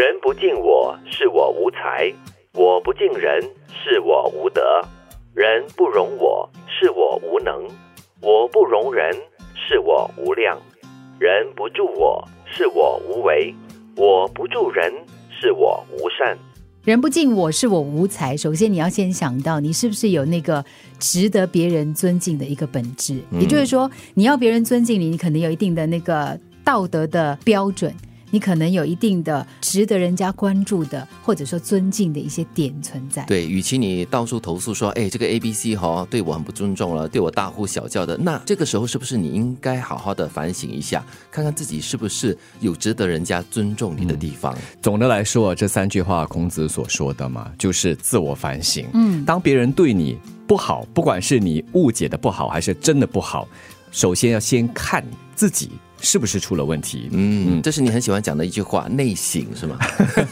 人不敬我，是我无才；我不敬人，是我无德。人不容我，是我无能；我不容人，是我无量。人不助我，是我无为；我不助人，是我无善。人不敬我，是我无才。首先，你要先想到你是不是有那个值得别人尊敬的一个本质。也就是说，你要别人尊敬你，你可能有一定的那个道德的标准。你可能有一定的值得人家关注的，或者说尊敬的一些点存在。对，与其你到处投诉说，哎，这个 A、B、C 哈对我很不尊重了，对我大呼小叫的，那这个时候是不是你应该好好的反省一下，看看自己是不是有值得人家尊重你的地方？总的来说，这三句话孔子所说的嘛，就是自我反省。嗯，当别人对你不好，不管是你误解的不好，还是真的不好，首先要先看自己。是不是出了问题？嗯，这是你很喜欢讲的一句话，内省是吗？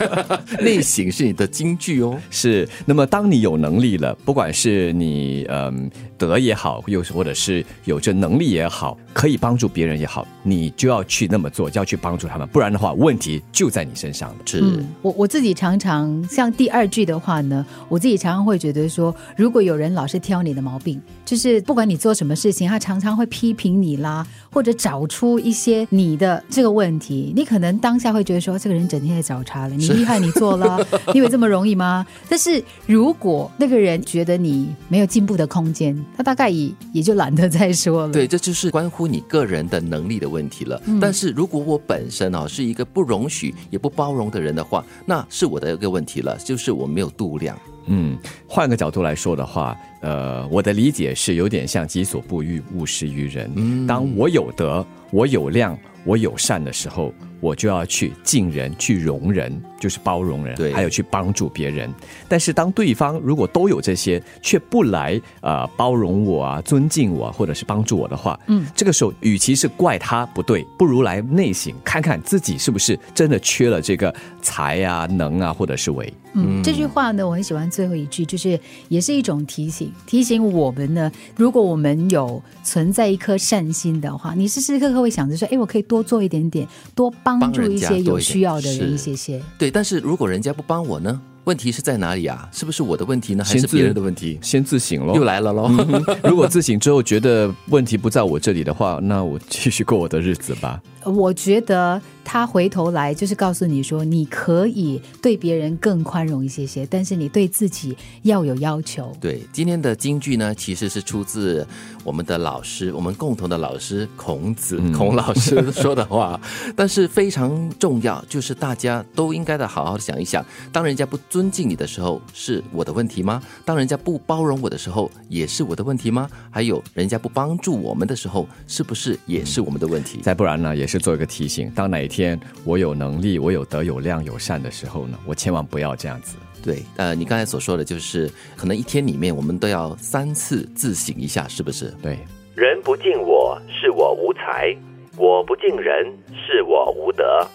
内省是你的金句哦。是。那么，当你有能力了，不管是你嗯德也好，又或者是有这能力也好，可以帮助别人也好，你就要去那么做，就要去帮助他们。不然的话，问题就在你身上。是。我我自己常常像第二句的话呢，我自己常常会觉得说，如果有人老是挑你的毛病，就是不管你做什么事情，他常常会批评你啦，或者找出一。些你的这个问题，你可能当下会觉得说，这个人整天在找茬了，你厉害，你做了，你以为这么容易吗？但是如果那个人觉得你没有进步的空间，他大概也也就懒得再说了。对，这就是关乎你个人的能力的问题了。但是如果我本身啊是一个不容许也不包容的人的话，那是我的一个问题了，就是我没有度量。嗯，换个角度来说的话，呃，我的理解是有点像“己所不欲，勿施于人”。当我有德，我有量，我有善的时候。我就要去敬人，去容人，就是包容人，还有去帮助别人。但是当对方如果都有这些，却不来呃包容我啊、尊敬我，或者是帮助我的话，嗯，这个时候与其是怪他不对，不如来内省，看看自己是不是真的缺了这个才啊、能啊，或者是为。嗯，这句话呢，我很喜欢最后一句，就是也是一种提醒，提醒我们呢，如果我们有存在一颗善心的话，你时时刻刻会想着说，哎，我可以多做一点点，多。帮助一些有需要的人，一些些对。但是如果人家不帮我呢？问题是在哪里啊？是不是我的问题呢？还是别人的问题？先自省喽，又来了喽。如果自省之后觉得问题不在我这里的话，那我继续过我的日子吧。我觉得他回头来就是告诉你说，你可以对别人更宽容一些些，但是你对自己要有要求。对，今天的京剧呢，其实是出自我们的老师，我们共同的老师孔子，孔老师说的话。但是非常重要，就是大家都应该的好好的想一想，当人家不尊敬你的时候，是我的问题吗？当人家不包容我的时候，也是我的问题吗？还有，人家不帮助我们的时候，是不是也是我们的问题？再不然呢，也是。做一个提醒，当哪一天我有能力、我有德、有量、有善的时候呢，我千万不要这样子。对，呃，你刚才所说的就是，可能一天里面我们都要三次自省一下，是不是？对，人不敬我，是我无才；我不敬人，是我无德；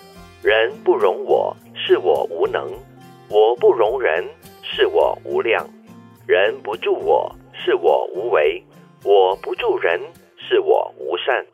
人不容我，是我无能；我不容人，是我无量；人不助我，是我无为；我不助人，是我无善。